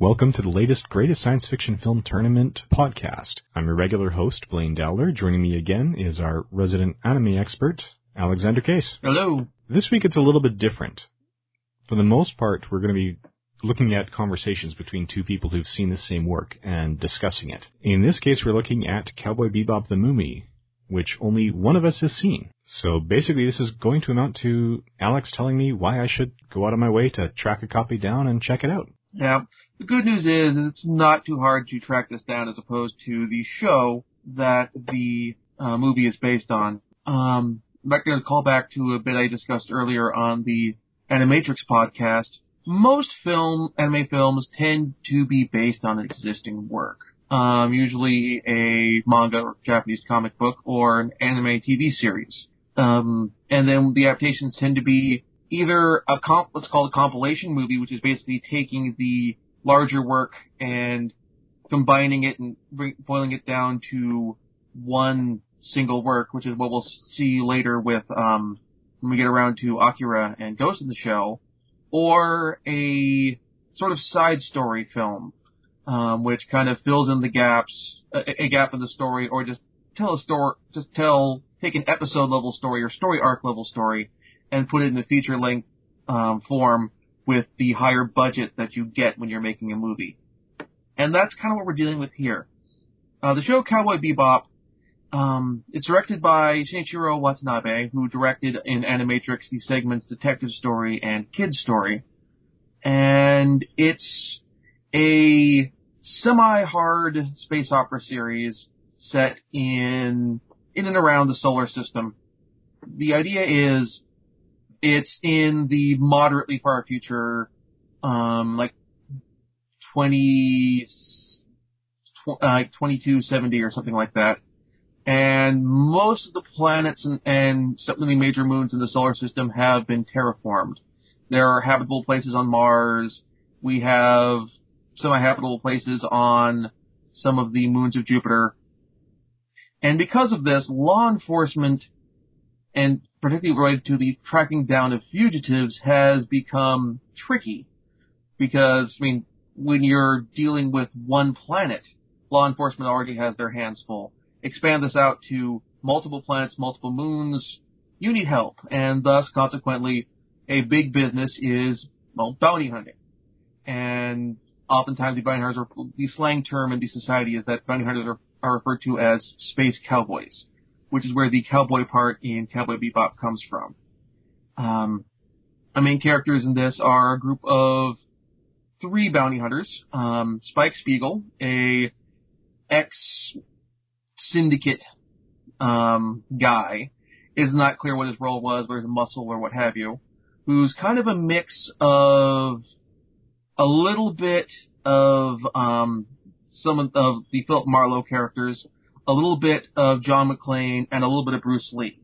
Welcome to the latest Greatest Science Fiction Film Tournament podcast. I'm your regular host, Blaine Dowler. Joining me again is our resident anime expert, Alexander Case. Hello. This week it's a little bit different. For the most part, we're going to be looking at conversations between two people who've seen the same work and discussing it. In this case, we're looking at Cowboy Bebop the Movie, which only one of us has seen. So basically, this is going to amount to Alex telling me why I should go out of my way to track a copy down and check it out. Yeah. The good news is it's not too hard to track this down as opposed to the show that the uh, movie is based on. Um, I'm not going to call back to a bit I discussed earlier on the Animatrix podcast. Most film, anime films tend to be based on existing work. Um, usually a manga or Japanese comic book or an anime TV series. Um, and then the adaptations tend to be either a comp, what's called a compilation movie, which is basically taking the larger work and combining it and boiling it down to one single work, which is what we'll see later with um, when we get around to Akira and Ghost in the Shell, or a sort of side story film, um, which kind of fills in the gaps, a, a gap in the story, or just tell a story, just tell, take an episode level story or story arc level story and put it in the feature length um, form with the higher budget that you get when you're making a movie. And that's kind of what we're dealing with here. Uh, the show Cowboy Bebop, um, it's directed by Shinichiro Watanabe, who directed in Animatrix the segments Detective Story and Kid Story. And it's a semi-hard space opera series set in, in and around the solar system. The idea is it's in the moderately far future, um, like 20, uh, 2270 or something like that. And most of the planets and, and some of the major moons in the solar system have been terraformed. There are habitable places on Mars. We have semi-habitable places on some of the moons of Jupiter. And because of this, law enforcement and particularly related to the tracking down of fugitives, has become tricky. Because, I mean, when you're dealing with one planet, law enforcement already has their hands full. Expand this out to multiple planets, multiple moons, you need help. And thus, consequently, a big business is, well, bounty hunting. And oftentimes the bounty hunters are, the slang term in the society is that bounty hunters are, are referred to as space cowboys which is where the cowboy part in Cowboy Bebop comes from. Um, our main characters in this are a group of three bounty hunters. Um, Spike Spiegel, a ex syndicate um, guy, is not clear what his role was, whether a muscle or what have you, who's kind of a mix of a little bit of um, some of the Philip Marlowe characters, a little bit of John McClane and a little bit of Bruce Lee.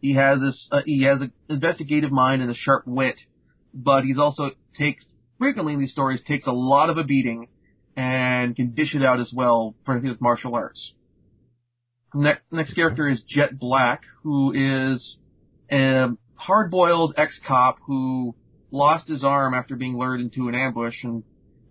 He has this, uh, he has an investigative mind and a sharp wit, but he's also takes, frequently in these stories, takes a lot of a beating and can dish it out as well for his martial arts. Next, next character is Jet Black, who is a hard-boiled ex-cop who lost his arm after being lured into an ambush and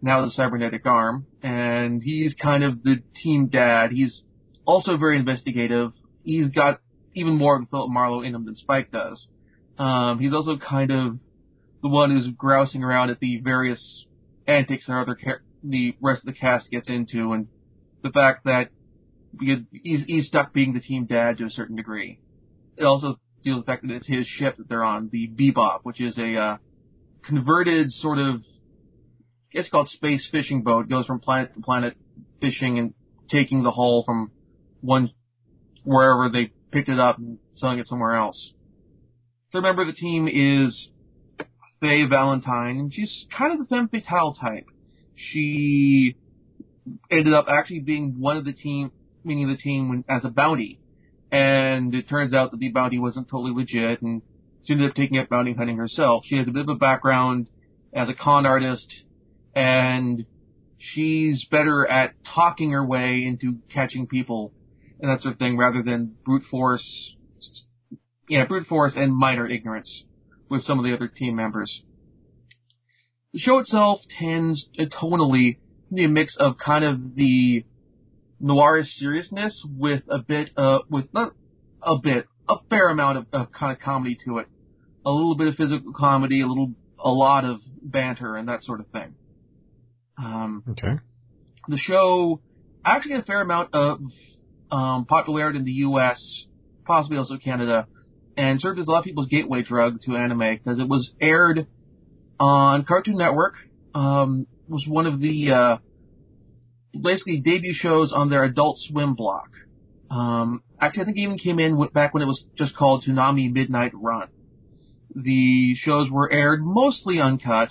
now the cybernetic arm. And he's kind of the team dad. He's also very investigative. He's got even more of Philip Marlowe in him than Spike does. Um, he's also kind of the one who's grousing around at the various antics that other the rest of the cast gets into, and the fact that he's, he's stuck being the team dad to a certain degree. It also deals with the fact that it's his ship that they're on, the Bebop, which is a uh, converted sort of, I guess called space fishing boat. Goes from planet to planet fishing and taking the hull from one wherever they picked it up and selling it somewhere else. Third member of the team is Faye Valentine. And she's kind of the femme fatale type. She ended up actually being one of the team, meaning the team as a bounty. And it turns out that the bounty wasn't totally legit and she ended up taking up bounty hunting herself. She has a bit of a background as a con artist and she's better at talking her way into catching people and that sort of thing rather than brute force, yeah, brute force and minor ignorance with some of the other team members. the show itself tends uh, tonally to be a mix of kind of the noir seriousness with a bit, uh, with not a bit, a fair amount of, of kind of comedy to it. A little bit of physical comedy, a little, a lot of banter and that sort of thing. Um, Okay. the show actually had a fair amount of um, popularity in the U.S., possibly also Canada, and served as a lot of people's gateway drug to anime because it was aired on Cartoon Network. Um, was one of the uh, basically debut shows on their Adult Swim block. Um, actually, I think it even came in back when it was just called Toonami Midnight Run. The shows were aired mostly uncut.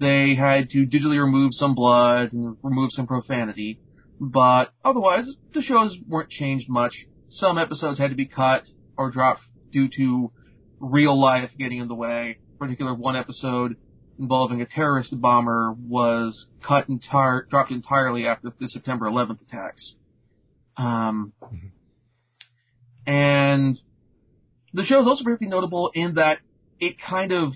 They had to digitally remove some blood and remove some profanity, but otherwise the shows weren't changed much. Some episodes had to be cut or dropped due to real life getting in the way. In particular, one episode involving a terrorist bomber was cut entire, dropped entirely after the September 11th attacks. Um, and the show is also very notable in that it kind of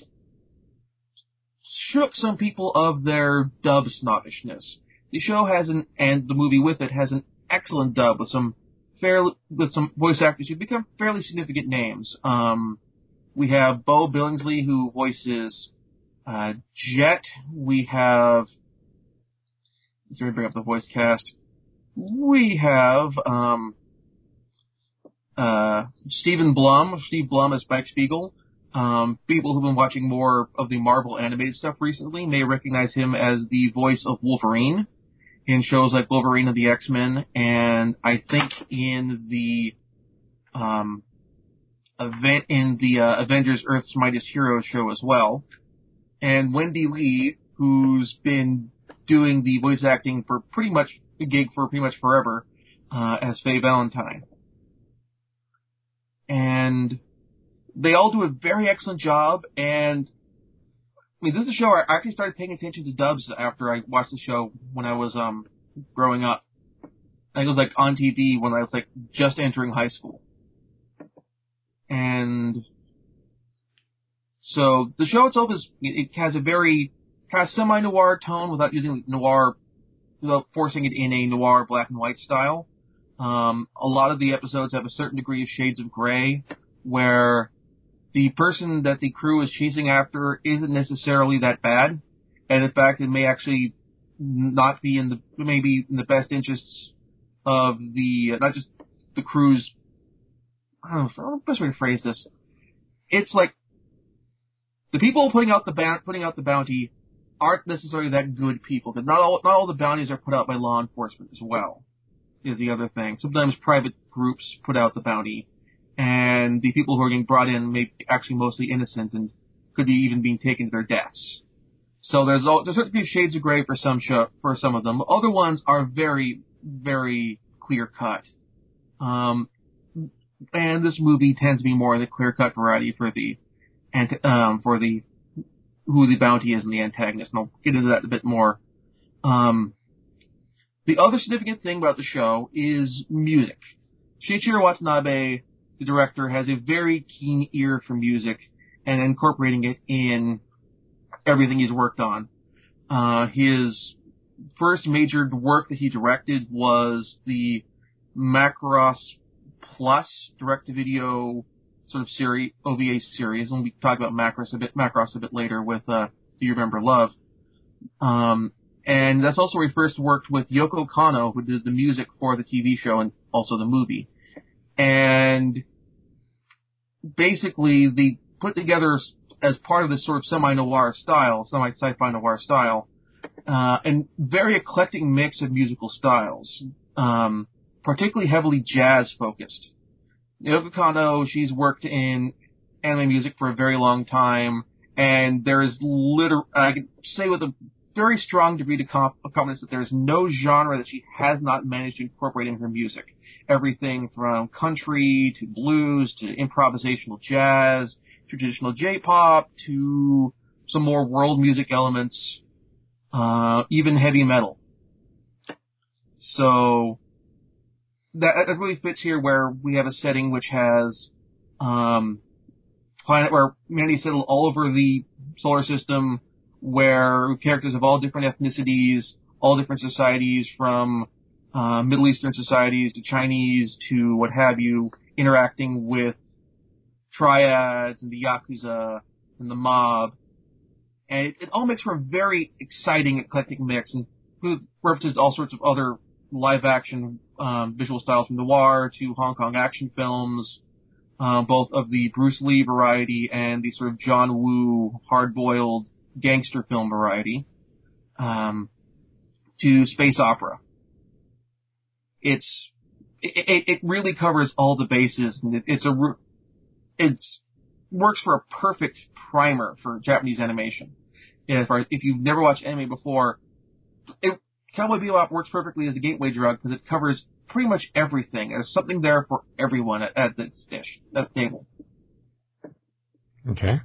shook some people of their dub snobbishness. The show has an, and the movie with it has an excellent dub with some fairly, with some voice actors who become fairly significant names. Um, we have Beau Billingslea who voices uh, Jet. We have let's me bring up the voice cast. We have um, uh, Steven Blum. Steve Blum as Spike Spiegel. Um, people who've been watching more of the Marvel animated stuff recently may recognize him as the voice of Wolverine in shows like Wolverine and the X-Men, and I think in the um, event in the uh, Avengers Earth's Mightiest Heroes show as well. And Wendee Lee, who's been doing the voice acting for pretty much a gig for pretty much forever, uh, as Faye Valentine. And they all do a very excellent job, and I mean, this is a show I actually started paying attention to dubs after I watched the show when I was um growing up. I think it was like on TV when I was like just entering high school. And so the show itself is it has a very kind of semi noir tone without using noir without forcing it in a noir black and white style. Um, a lot of the episodes have a certain degree of shades of gray where the person that the crew is chasing after isn't necessarily that bad, and in fact, it may actually not be in the maybe in the best interests of the not just the crew's. I don't know best way to phrase this. It's like the people putting out the ba- putting out the bounty aren't necessarily that good people. Because not all not all the bounties are put out by law enforcement as well. Is the other thing. Sometimes private groups put out the bounty and the people who are getting brought in may be actually mostly innocent and could be even being taken to their deaths. So there's all, there's certainly shades of gray for some show, for some of them. Other ones are very very clear cut. Um, and this movie tends to be more of the clear cut variety for the and um, for the who the bounty is and the antagonist. And I'll get into that a bit more. Um, the other significant thing about the show is music. Shinichiro Watanabe the director has a very keen ear for music and incorporating it in everything he's worked on. Uh, his first major work that he directed was the Macross Plus direct-to-video sort of series, OVA series, and we'll talk about Macross a bit, Macross a bit later with, uh, Do You Remember Love? Um, and that's also where he first worked with Yoko Kanno, who did the music for the TV show and also the movie and basically they put together as part of this sort of semi-noir style, semi-sci-fi noir style, uh, and very eclectic mix of musical styles, um, particularly heavily jazz focused. Yoko Kanno, she's worked in anime music for a very long time, and there is liter- I can say with a very strong degree of confidence that there is no genre that she has not managed to incorporate in her music. Everything from country to blues to improvisational jazz, traditional J-pop to some more world music elements, uh, even heavy metal. So that, that really fits here where we have a setting which has um, planet where humanity settled all over the solar system where characters of all different ethnicities, all different societies, from uh, Middle Eastern societies to Chinese to what have you, interacting with triads and the yakuza and the mob, and it, it all makes for a very exciting, eclectic mix, and references all sorts of other live action um, visual styles from noir to Hong Kong action films, uh, both of the Bruce Lee variety and the sort of John Woo hard-boiled gangster film variety, um, to space opera. It's it, it really covers all the bases, and it, it's a it's works for a perfect primer for Japanese animation. If if you've never watched anime before, it, Cowboy Bebop works perfectly as a gateway drug because it covers pretty much everything. There's something there for everyone at, at this dish, at the table. Okay.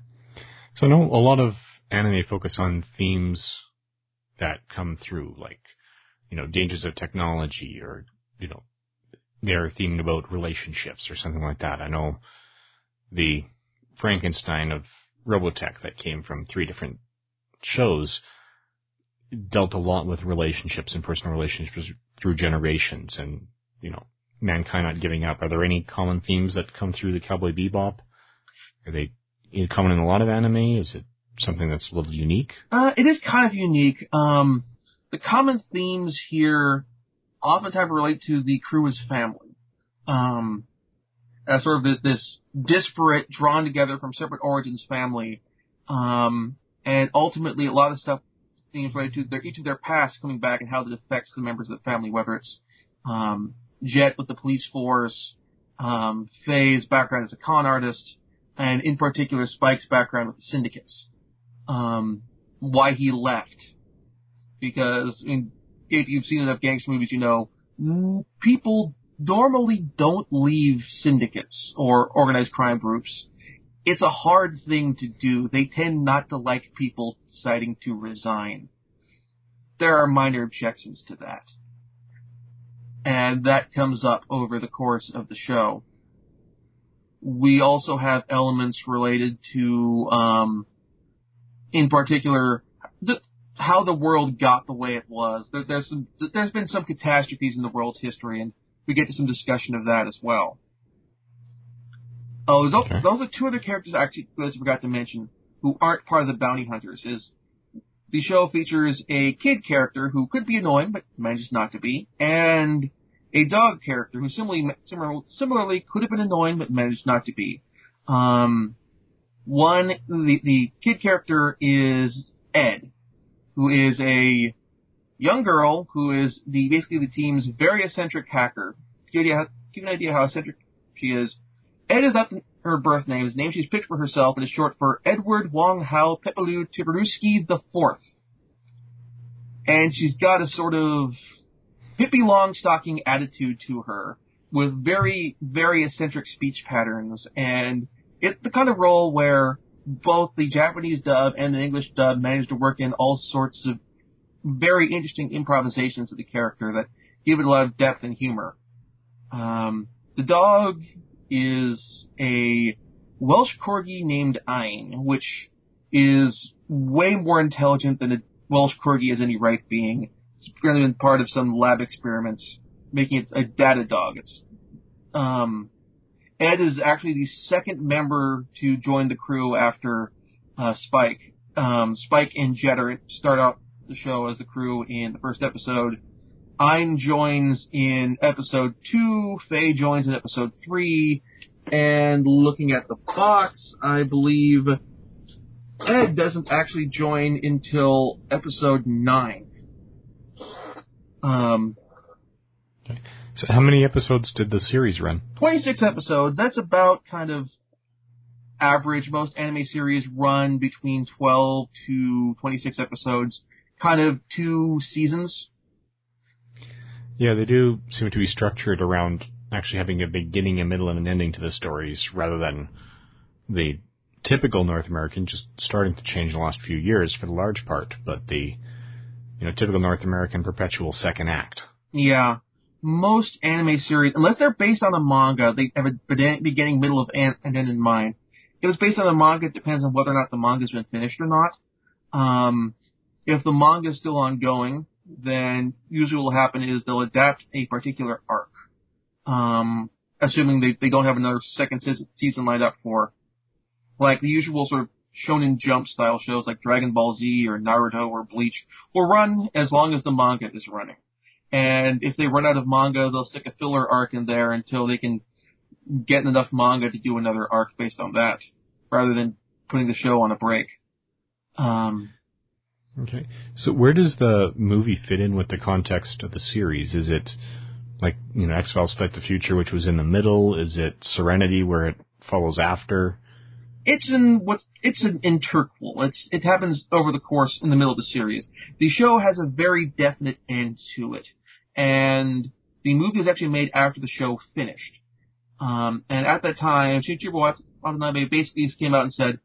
So I know a lot of anime focus on themes that come through, like, you know, dangers of technology or, you know, they're themed about relationships or something like that. I know the Frankenstein of Robotech that came from three different shows dealt a lot with relationships and personal relationships through generations and, you know, mankind not giving up. Are there any common themes that come through the Cowboy Bebop? Are they common in a lot of anime? Is it something that's a little unique? Uh, it is kind of unique. Um, the common themes here oftentimes relate to the crew as family. Um, as sort of this disparate, drawn together from separate origins family. Um, and ultimately a lot of stuff seems related to their, each of their past coming back and how that affects the members of the family, whether it's, um, Jet with the police force, um, Faye's background as a con artist, and in particular Spike's background with the syndicates. Um, why he left. Because in, if you've seen enough gangster movies, you know, people normally don't leave syndicates or organized crime groups. It's a hard thing to do. They tend not to like people deciding to resign. There are minor objections to that. And that comes up over the course of the show. We also have elements related to, um, in particular, the, how the world got the way it was. There, there's some, there's been some catastrophes in the world's history, and we get to some discussion of that as well. Oh, those, okay. those are two other characters I actually I forgot to mention who aren't part of the bounty hunters. Is the show features a kid character who could be annoying but manages not to be, and a dog character who similarly similarly could have been annoying but managed not to be. Um, one the the kid character is Ed, who is a young girl who is the basically the team's very eccentric hacker. Give you, give you an idea how eccentric she is, Ed is not her birth name. His name she's picked for herself and is short for Edward Wong Hau Pepelu Tivrusky the Fourth. And she's got a sort of Pippi Longstocking attitude to her with very, very eccentric speech patterns. And it's the kind of role where both the Japanese dub and the English dub managed to work in all sorts of very interesting improvisations of the character that give it a lot of depth and humor. Um, the dog is a Welsh corgi named Ein, which is way more intelligent than a Welsh corgi has any right being. It's apparently been part of some lab experiments, making it a data dog. It's, um, Ed is actually the second member to join the crew after uh, Spike. Um, Spike and Jetter start out the show as the crew in the first episode. Ein joins in episode two, Faye joins in episode three, and looking at the box, I believe Ed doesn't actually join until episode nine. Um. So how many episodes did the series run? 26 episodes. That's about kind of average. Most anime series run between 12 to 26 episodes kind of two seasons. Yeah, they do seem to be structured around actually having a beginning, a middle, and an ending to the stories rather than the typical North American, just starting to change in the last few years for the large part, but the you know typical North American perpetual second act. Yeah, most anime series, unless they're based on a manga, they have a beginning, middle, of and end in mind. If it's based on a manga, it depends on whether or not the manga's been finished or not. Um, if the manga is still ongoing, then usually what will happen is they'll adapt a particular arc. Um, assuming they, they don't have another second season lined up for, like the usual sort of shonen jump style shows like Dragon Ball Z or Naruto or Bleach will run as long as the manga is running. And if they run out of manga, they'll stick a filler arc in there until they can get enough manga to do another arc based on that, rather than putting the show on a break. Um, okay. So where does the movie fit in with the context of the series? Is it like, you know, X-Files Fight the Future, which was in the middle? Is it Serenity, where it follows after? It's in what it's an interquel. It's it happens over the course in the middle of the series. The show has a very definite end to it, and the movie was actually made after the show finished. Um, and at that time, Shinichiro Watanabe basically came out and said,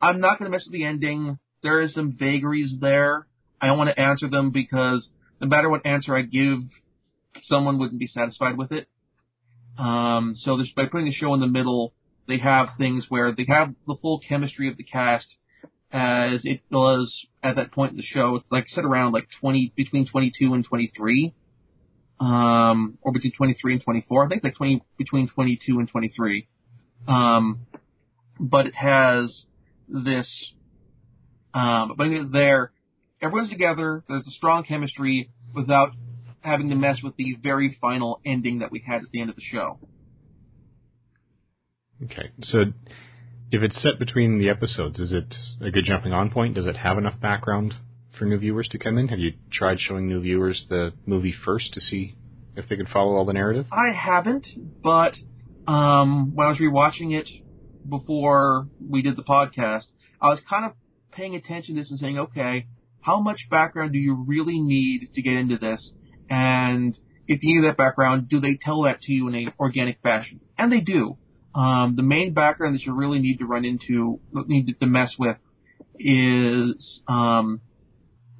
"I'm not going to mess with the ending. There is some vagaries there. I don't want to answer them because no matter what answer I give, someone wouldn't be satisfied with it. Um, so by putting the show in the middle, they have things where they have the full chemistry of the cast as it was at that point in the show. It's like set around like 20, between 22 and 23. Um, or between 23 and 24. I think it's like 20, between 22 and 23. Um, but it has this, um, but there, everyone's together, there's a strong chemistry without having to mess with the very final ending that we had at the end of the show. Okay, so if it's set between the episodes, is it a good jumping on point? Does it have enough background for new viewers to come in? Have you tried showing new viewers the movie first to see if they can follow all the narrative? I haven't, but um, when I was rewatching it before we did the podcast, I was kind of paying attention to this and saying, okay, how much background do you really need to get into this? And if you need that background, do they tell that to you in an organic fashion? And they do. Um, the main background that you really need to run into, need to mess with, is um,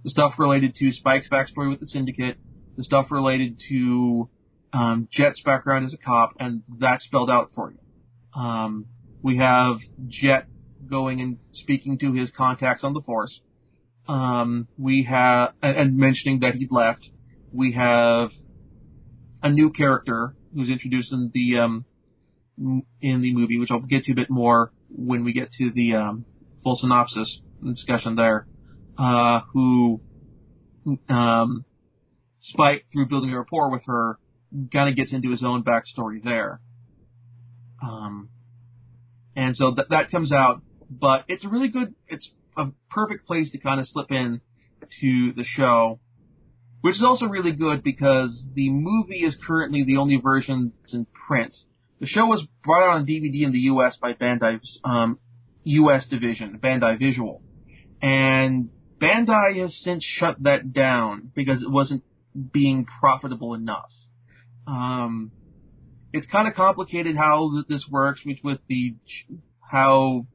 the stuff related to Spike's backstory with the Syndicate, the stuff related to um, Jet's background as a cop, and that's spelled out for you. Um, we have Jet going and speaking to his contacts on the Force. Um, we have and, and mentioning that he'd left. We have a new character who's introduced in the um, in the movie, which I'll get to a bit more when we get to the um, full synopsis discussion there, uh, who um, Spike, through building a rapport with her, kind of gets into his own backstory there. Um, and so th- that comes out, but it's a really good, it's a perfect place to kind of slip in to the show, which is also really good because the movie is currently the only version that's in print. The show was brought out on DVD in the U.S. by Bandai's um, U.S. division, Bandai Visual, and Bandai has since shut that down because it wasn't being profitable enough. Um, it's kind of complicated how this works with, with the how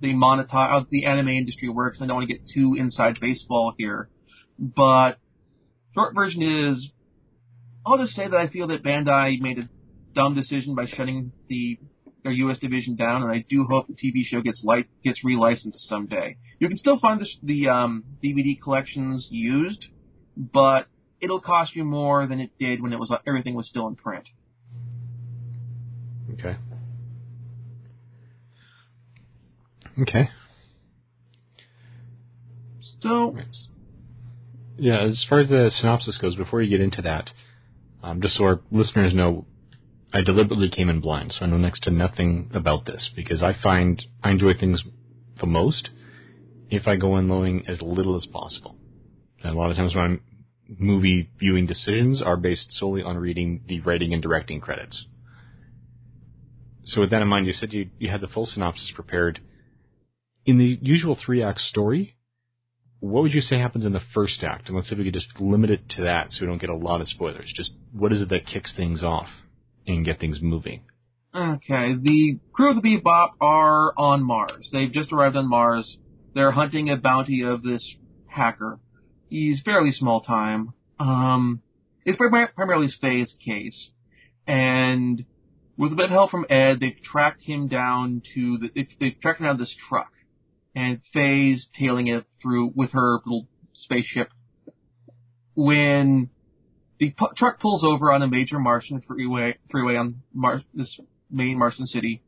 the monetize how the anime industry works. I don't want to get too inside baseball here, but short version is I'll just say that I feel that Bandai made a dumb decision by shutting the their U.S. division down, and I do hope the TV show gets light gets relicensed someday. You can still find the, the um, DVD collections used, but it'll cost you more than it did when it was everything was still in print. Okay. Okay. So. Yeah, as far as the synopsis goes, before you get into that, um, just so our listeners know, I deliberately came in blind, so I know next to nothing about this because I find I enjoy things the most if I go in knowing as little as possible. And a lot of times my movie viewing decisions are based solely on reading the writing and directing credits. So with that in mind, you said you, you had the full synopsis prepared. In the usual three act story, what would you say happens in the first act? And let's see if we could just limit it to that so we don't get a lot of spoilers. Just what is it that kicks things off and get things moving? Okay, the crew of the Bebop are on Mars. They've just arrived on Mars. They're hunting a bounty of this hacker he's fairly small time. Um, it's primarily Faye's case, and with a bit of help from Ed, they've tracked him down to the, they've tracked him down this truck, and Faye's tailing it through with her little spaceship. When the truck pulls over on a major Martian freeway, freeway on Mar- this main Martian city,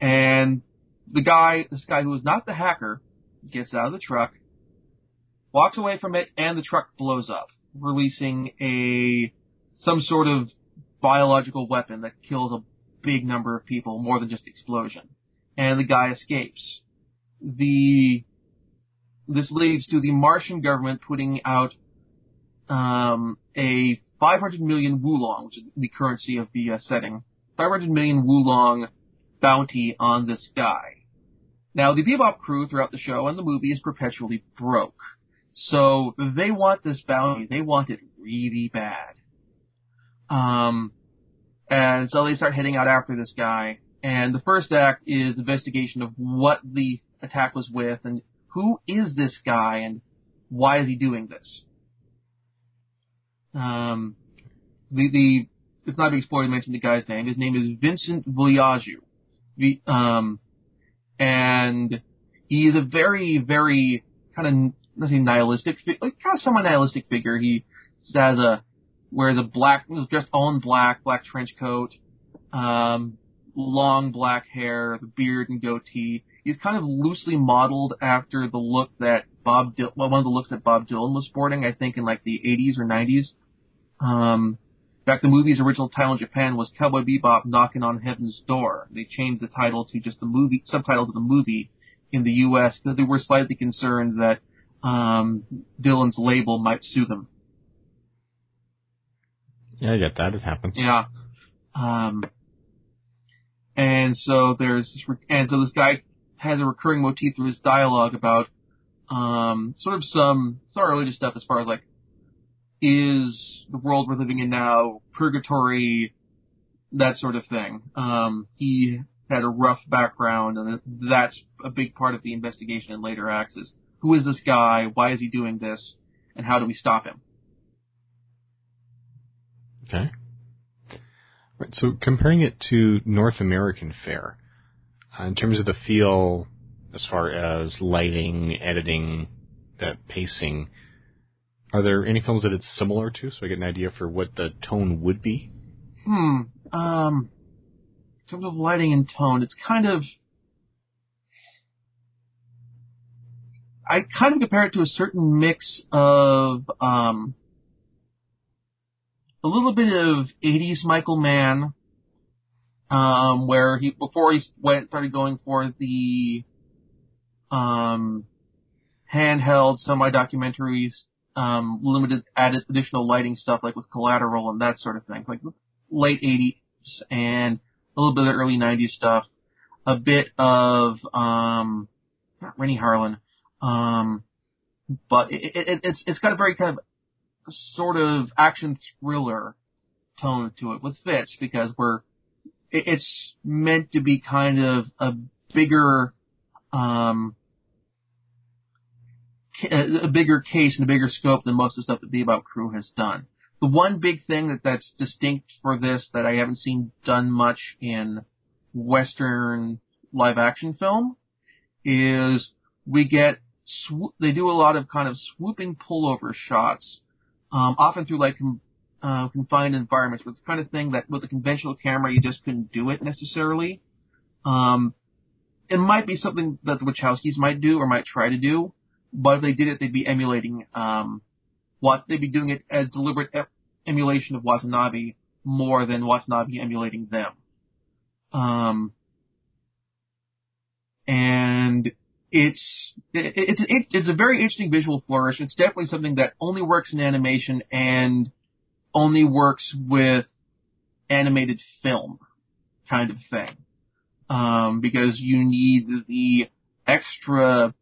and the guy, this guy who is not the hacker, gets out of the truck, walks away from it, and the truck blows up, releasing a some sort of biological weapon that kills a big number of people, more than just explosion. And the guy escapes. The this leads to the Martian government putting out um, a 500 million woolong, which is the currency of the uh, setting, 500 million woolong bounty on this guy. Now, the Bebop crew throughout the show and the movie is perpetually broke. So they want this bounty. They want it really bad. Um, and so they start heading out after this guy. And the first act is investigation of what the attack was with and who is this guy and why is he doing this. Um, the the it's not being spoiled to mention the guy's name. His name is Vincent Volaju. The, um, and he is a very very kind of let's say nihilistic, like kind of somewhat nihilistic figure. He has a wears a black, dressed all in black, black trench coat, um, long black hair, the beard and goatee. He's kind of loosely modeled after the look that Bob, Dil- well, one of the looks that Bob Dylan was sporting, I think in like the 80s or 90s. Um, in fact, the movie's original title in Japan was Cowboy Bebop Knocking on Heaven's Door. They changed the title to just the movie, subtitle to the movie in the U.S. because they were slightly concerned that um, Dylan's label might sue them. Yeah, I get that. It happens. Yeah. Um, and so there's this, re- and so this guy has a recurring motif through his dialogue about, um, sort of some, sort of religious stuff as far as like, is the world we're living in now purgatory, that sort of thing. Um, he had a rough background and that's a big part of the investigation in later acts is who is this guy? Why is he doing this? And how do we stop him? Okay. Right, so comparing it to North American fare, uh, in terms of the feel, as far as lighting, editing, that pacing, are there any films that it's similar to, so I get an idea for what the tone would be? Hmm. Um. In terms of lighting and tone, it's kind of. I kind of compare it to a certain mix of um, a little bit of 80s Michael Mann, um, where he before he went started going for the um, handheld semi documentaries, um, limited added additional lighting stuff like with Collateral and that sort of thing, like late 80s and a little bit of early 90s stuff, a bit of um, not Renny Harlin, um, but it, it, it's it's got a very kind of sort of action thriller tone to it with Fitz because we're it, it's meant to be kind of a bigger um a bigger case and a bigger scope than most of the stuff that Bebop Crew has done. The one big thing that that's distinct for this that I haven't seen done much in Western live action film is we get sw- they do a lot of kind of swooping pullover shots, um, often through like com- uh, confined environments, but it's the kind of thing that with a conventional camera you just couldn't do it necessarily. Um, it might be something that the Wachowskis might do or might try to do, but if they did it, they'd be emulating um, what they'd be doing it as deliberate emulation of Watanabe more than Watanabe emulating them. Um, and it's it, it's it, it's a very interesting visual flourish. It's definitely something that only works in animation and only works with animated film kind of thing. Um, because you need the extra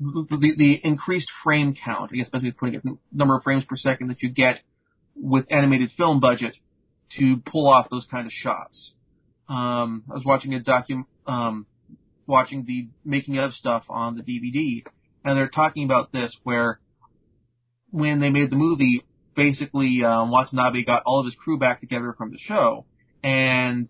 the, the increased frame count, I guess basically putting it, the number of frames per second that you get with animated film budget to pull off those kind of shots. Um, I was watching a docu, um, watching the making of stuff on the DVD, and they're talking about this where when they made the movie, basically um, Watanabe got all of his crew back together from the show, and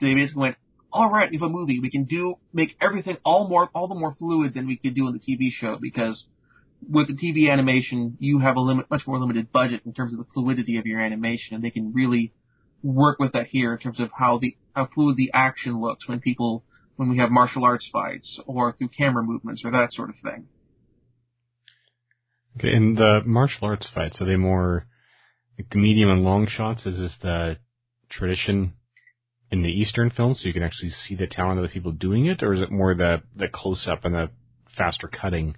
they basically went, all right, we have a movie. We can do make everything all more all the more fluid than we could do in the TV show because with the TV animation, you have a limit, much more limited budget in terms of the fluidity of your animation, and they can really work with that here in terms of how the how fluid the action looks when people when we have martial arts fights or through camera movements or that sort of thing. Okay, and the martial arts fights are they more like medium and long shots? Is this the tradition in the Eastern films, so you can actually see the talent of the people doing it, or is it more the the close up and the faster cutting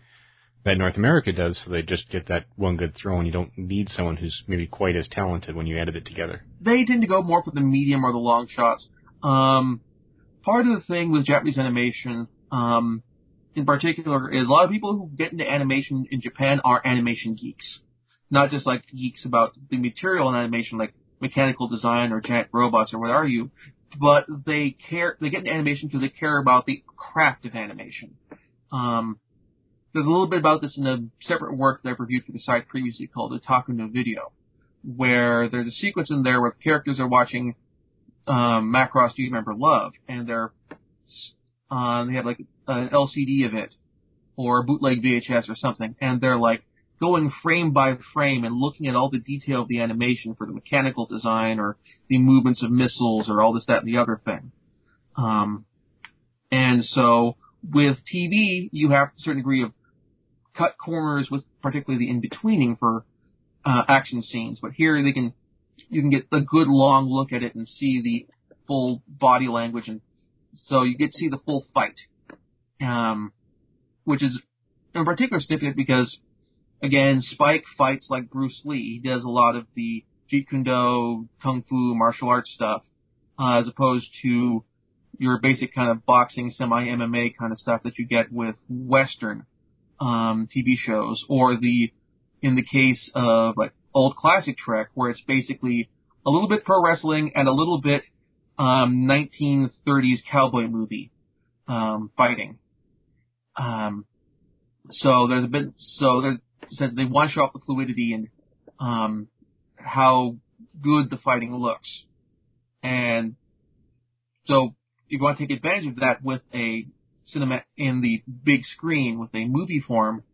that North America does, so they just get that one good throw, and you don't need someone who's maybe quite as talented when you edit it together? They tend to go more for the medium or the long shots. Um, part of the thing with Japanese animation, um, in particular, is a lot of people who get into animation in Japan are animation geeks. Not just like geeks about the material in animation, like mechanical design or giant robots or what are you, but they care, they get into animation because they care about the craft of animation. Um, there's a little bit about this in a separate work that I've reviewed for the site previously called Otaku no Video, where there's a sequence in there where the characters are watching um, Macross Do You Remember Love, and they're uh, they have like an LCD of it or a bootleg VHS or something, and they're like going frame by frame and looking at all the detail of the animation for the mechanical design or the movements of missiles or all this, that, and the other thing. Um, and so with TV, you have a certain degree of cut corners with particularly the in-betweening for uh, action scenes, but here they can you can get a good long look at it and see the full body language, and so you get to see the full fight, um, which is in particular significant because again, Spike fights like Bruce Lee. He does a lot of the Jeet Kune Do, Kung Fu, martial arts stuff, uh, as opposed to your basic kind of boxing, semi MMA kind of stuff that you get with Western um, TV shows, or the in the case of like old classic Trek, where it's basically a little bit pro wrestling and a little bit um, 1930s cowboy movie um, fighting. Um, so there's a bit so there's since they wash off the fluidity and um, how good the fighting looks, and so you want to take advantage of that with a cinema in the big screen with a movie form,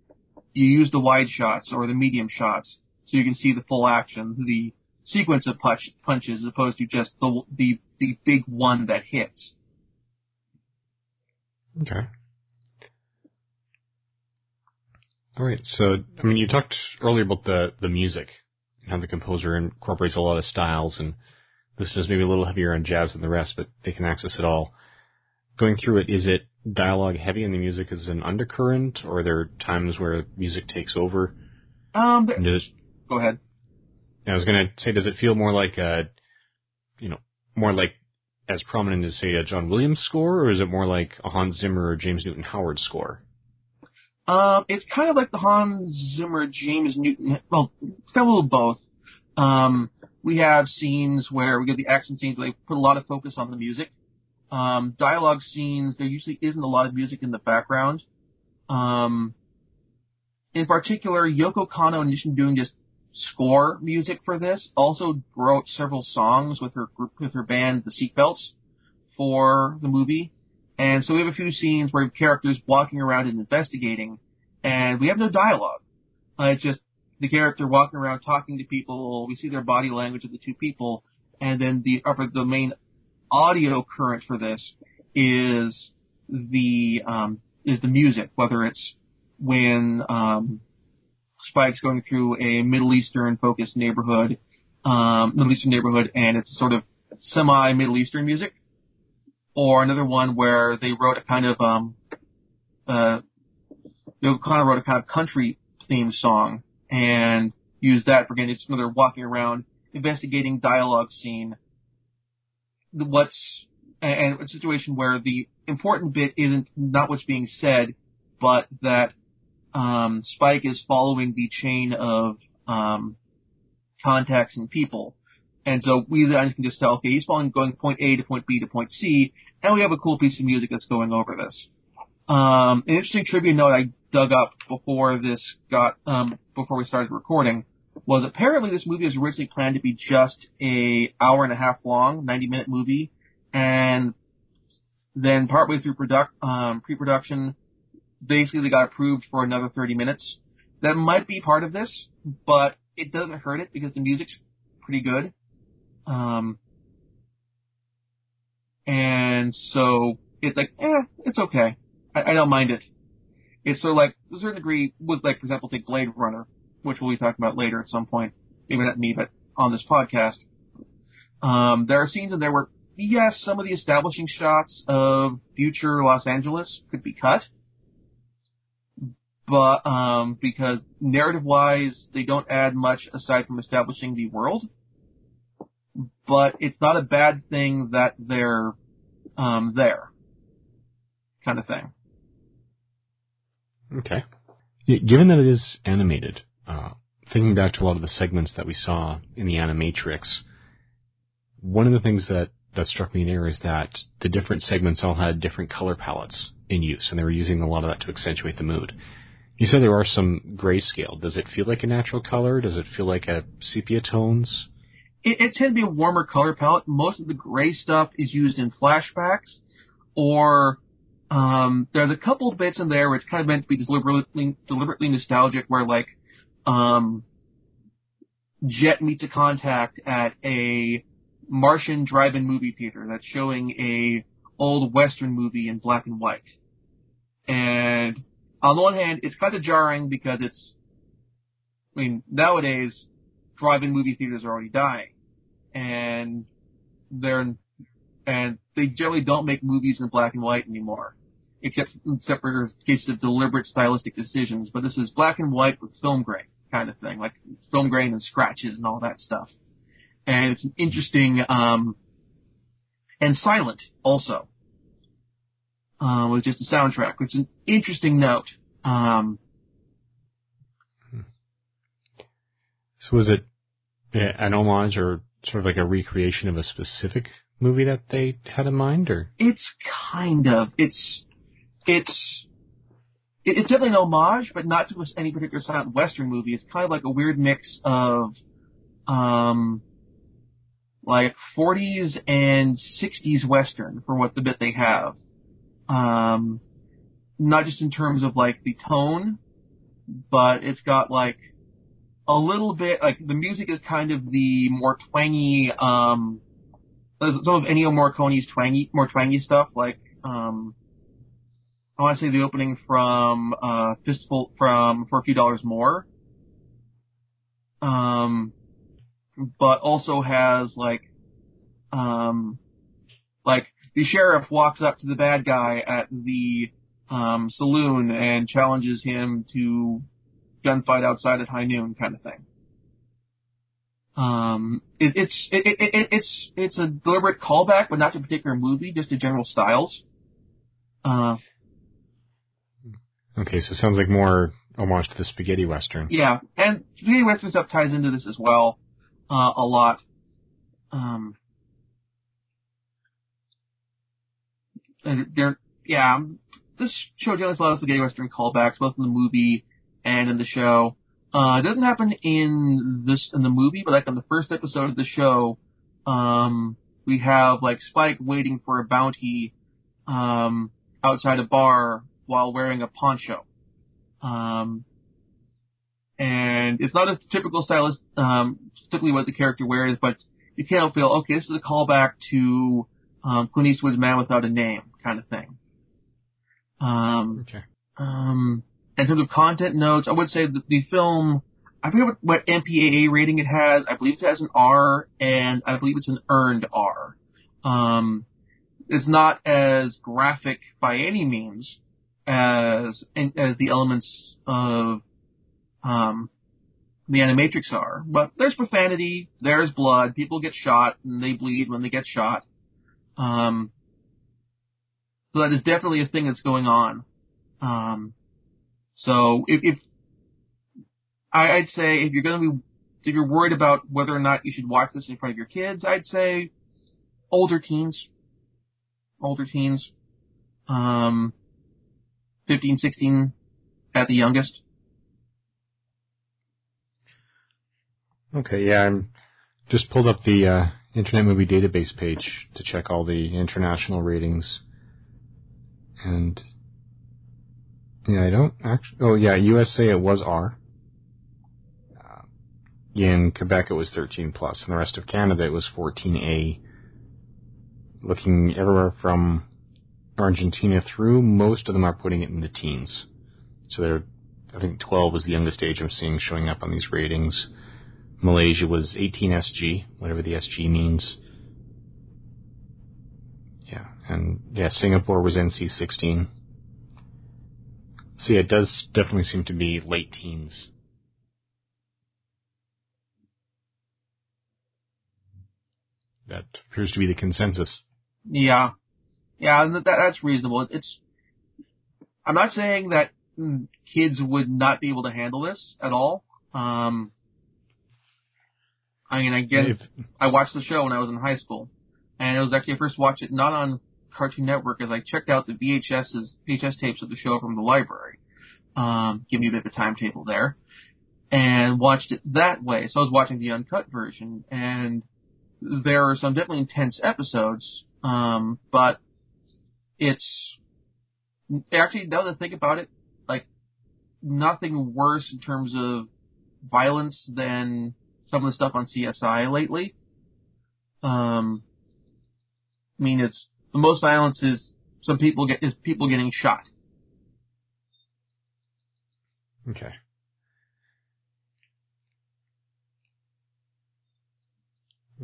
you use the wide shots or the medium shots so you can see the full action, the sequence of punch, punches, as opposed to just the the the big one that hits. Okay. All right. So, I mean, you talked earlier about the the music, and how the composer incorporates a lot of styles, and this is maybe a little heavier on jazz than the rest, but they can access it all. Going through it, is it dialogue heavy and the music is an undercurrent, or are there times where music takes over? Um, does, go ahead. I was gonna say, does it feel more like a, you know, more like as prominent as say a John Williams score, or is it more like a Hans Zimmer or James Newton Howard score? Um, it's kind of like the Hans Zimmer, James Newton. Well, it's of a little both. Um, we have scenes where we get the action scenes where they put a lot of focus on the music. Um, dialogue scenes, there usually isn't a lot of music in the background. Um, in particular, Yoko Kanno, in addition to doing just score music for this, also wrote several songs with her group, with her band, the Seatbelts, for the movie. And so we have a few scenes where characters walking around and investigating, and we have no dialogue. Uh, it's just the character walking around talking to people. We see their body language of the two people, and then the upper the main audio current for this is the um, is the music, whether it's when um, Spike's going through a Middle Eastern focused neighborhood, um, Middle Eastern neighborhood, and it's sort of semi Middle Eastern music, or another one where they wrote a kind of um, uh, of wrote a kind of country theme song and used that for getting it's another walking around investigating dialogue scene what's and a situation where the important bit isn't not what's being said, but that um, Spike is following the chain of um, contacts and people. And so we then can just tell, okay, he's following going point A to point B to point C, and we have a cool piece of music that's going over this. Um, an interesting trivia note I dug up before this got um, before we started recording was apparently this movie was originally planned to be just a hour and a half long, 90 minute movie, and Then partway through product um, pre-production, basically they got approved for another 30 minutes. That might be part of this, but it doesn't hurt it because the music's pretty good. Um, and so it's like, eh, it's okay. I, I don't mind it. It's sort of like, to a certain degree, with like, for example, take Blade Runner, which we'll be talking about later at some point. Maybe not me, but on this podcast. Um, there are scenes in there where, yes, some of the establishing shots of future Los Angeles could be cut. But, um, because narrative wise, they don't add much aside from establishing the world. But it's not a bad thing that they're, um, there. Kind of thing. Okay. Given that it is animated, uh, thinking back to a lot of the segments that we saw in the Animatrix, one of the things that, that struck me there is that the different segments all had different color palettes in use, and they were using a lot of that to accentuate the mood. You said there are some grayscale. Does it feel like a natural color? Does it feel like a sepia tones? It, it tends to be a warmer color palette. Most of the gray stuff is used in flashbacks, or um, there's a couple bits in there where it's kind of meant to be deliberately deliberately nostalgic, where like um, Jet meets a contact at a Martian drive-in movie theater that's showing a old Western movie in black and white. And on the one hand, it's kind of jarring because it's, I mean, nowadays, drive-in movie theaters are already dying. And they're, and they generally don't make movies in black and white anymore. Except, except for cases of deliberate stylistic decisions. But this is black and white with film grain kind of thing, like film grain and scratches and all that stuff. And it's an interesting, um, and silent also. Uh, with just a soundtrack, which is an interesting note. Um, so was it an homage or sort of like a recreation of a specific movie that they had in mind, or? It's kind of. It's it's it's definitely an homage, but not to any particular silent western movie. It's kind of like a weird mix of, um, like 40s and 60s western for what the bit they have. Um, not just in terms of like the tone, but it's got like a little bit like the music is kind of the more twangy, um, some of Ennio Morricone's twangy, more twangy stuff like um, I want to say the opening from uh, Fistful from for a few dollars more. Um, but also has like, um, like the sheriff walks up to the bad guy at the um, saloon and challenges him to gunfight outside at high noon, kind of thing. Um, it, it's it, it, it's it's a deliberate callback, but not to a particular movie, just to general styles. Uh, Okay, so it sounds like more homage to the spaghetti western. Yeah, and spaghetti western stuff ties into this as well uh, a lot. Um, and there, yeah, this show generally has a lot of spaghetti western callbacks, both in the movie and in the show. Uh, it doesn't happen in this in the movie, but like on the first episode of the show, um, we have like Spike waiting for a bounty um, outside a bar while wearing a poncho. Um, and it's not a typical stylist, um, typically what the character wears, but you can't help feel, okay, this is a callback to um, Clint Eastwood's Man Without a Name kind of thing. Um, okay. Um, in terms of content notes, I would say that the film, I forget what, what MPAA rating it has. I believe it has an R, and I believe it's an earned R. Um, it's not as graphic by any means, as as the elements of um, the Animatrix are. But there's profanity, there's blood, people get shot, and they bleed when they get shot. Um, so that is definitely a thing that's going on. Um, so if, if I'd say if you're going to be if you're worried about whether or not you should watch this in front of your kids, I'd say older teens, older teens. Um, 15, 16 at the youngest. Okay, yeah, I'm just pulled up the uh, Internet Movie Database page to check all the international ratings. And yeah, I don't actually. Oh yeah, USA it was R. Uh, in Quebec it was 13 plus, and the rest of Canada it was 14A. Looking everywhere from Argentina through, most of them are putting it in the teens. So they're, I think 12 was the youngest age I'm seeing showing up on these ratings. Malaysia was 18 SG, whatever the SG means. Yeah, and yeah, Singapore was NC 16. So yeah, it does definitely seem to be late teens. That appears to be the consensus. Yeah, yeah, that, that's reasonable. It's. I'm not saying that kids would not be able to handle this at all. Um, I mean, again, I watched the show when I was in high school, and it was actually I first watched it not on Cartoon Network as I checked out the VHS's VHS tapes of the show from the library. Um, give me a bit of a timetable there, and watched it that way. So I was watching the uncut version, and there are some definitely intense episodes, um, but it's actually now that I think about it, like nothing worse in terms of violence than some of the stuff on CSI lately. Um, I mean, it's the most violence is some people get is people getting shot. Okay.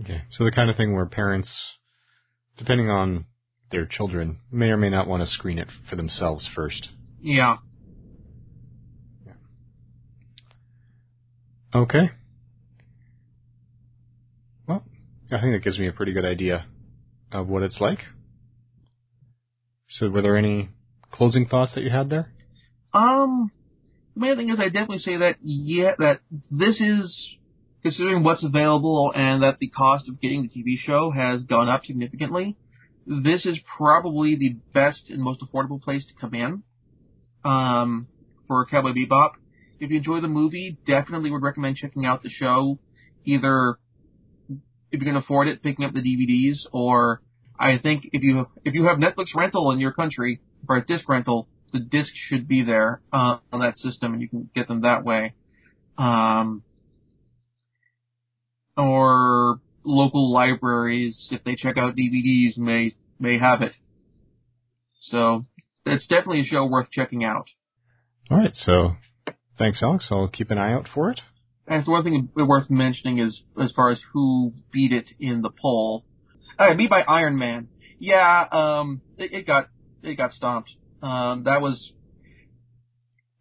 Okay, so the kind of thing where parents, depending on their children, may or may not want to screen it for themselves first. Yeah. Yeah. Okay. Well, I think that gives me a pretty good idea of what it's like. So, were there any closing thoughts that you had there? Um, the main thing is I definitely say that yeah, that this is considering what's available and that the cost of getting the TV show has gone up significantly. This is probably the best and most affordable place to come in um, for Cowboy Bebop. If you enjoy the movie, definitely would recommend checking out the show. Either if you can afford it, picking up the DVDs, or I think if you if you have Netflix rental in your country or a disc rental, the disc should be there uh, on that system, and you can get them that way. Um, or local libraries, if they check out DVDs, may may have it. So it's definitely a show worth checking out. All right, so thanks, Alex. I'll keep an eye out for it. And so one thing worth mentioning is as far as who beat it in the poll. Uh, beat by Iron Man. Yeah, um, it, it got it got stomped. Um, that was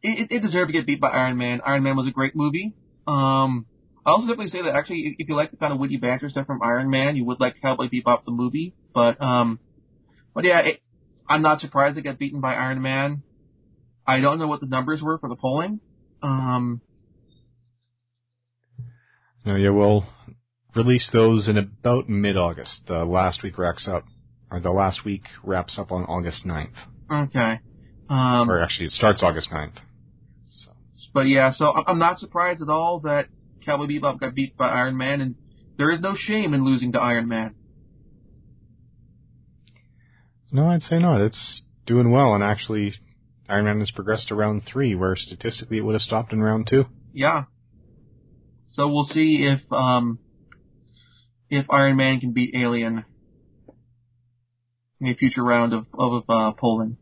it, it deserved to get beat by Iron Man. Iron Man was a great movie. Um, I also definitely say that actually, if you like the kind of witty banter stuff from Iron Man, you would like Cowboy Bebop the movie. But um, but yeah, it, I'm not surprised it got beaten by Iron Man. I don't know what the numbers were for the polling. Um, no, yeah, we'll release those in about mid-August. The last week wraps up, or the last week wraps up on August 9th. Okay. Um, or actually, it starts August 9th. So. But yeah, so I'm not surprised at all that Cowboy Bebop got beat by Iron Man, and there is no shame in losing to Iron Man. No, I'd say not. It's doing well, and actually, Iron Man has progressed to round three, where statistically it would have stopped in round two. Yeah. So we'll see if um, if Iron Man can beat Alien in a future round of of uh, polling.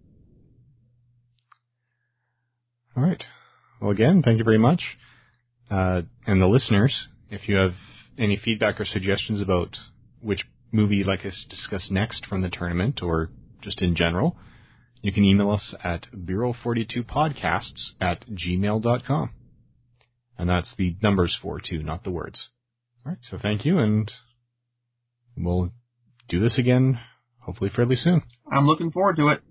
All right. Well, again, thank you very much, uh, and the listeners. If you have any feedback or suggestions about which movie you'd like us to discuss next from the tournament, or just in general, you can email us at bureau42podcasts at gmail.com. And that's the numbers for too, not the words. All right, so thank you, and we'll do this again hopefully fairly soon. I'm looking forward to it.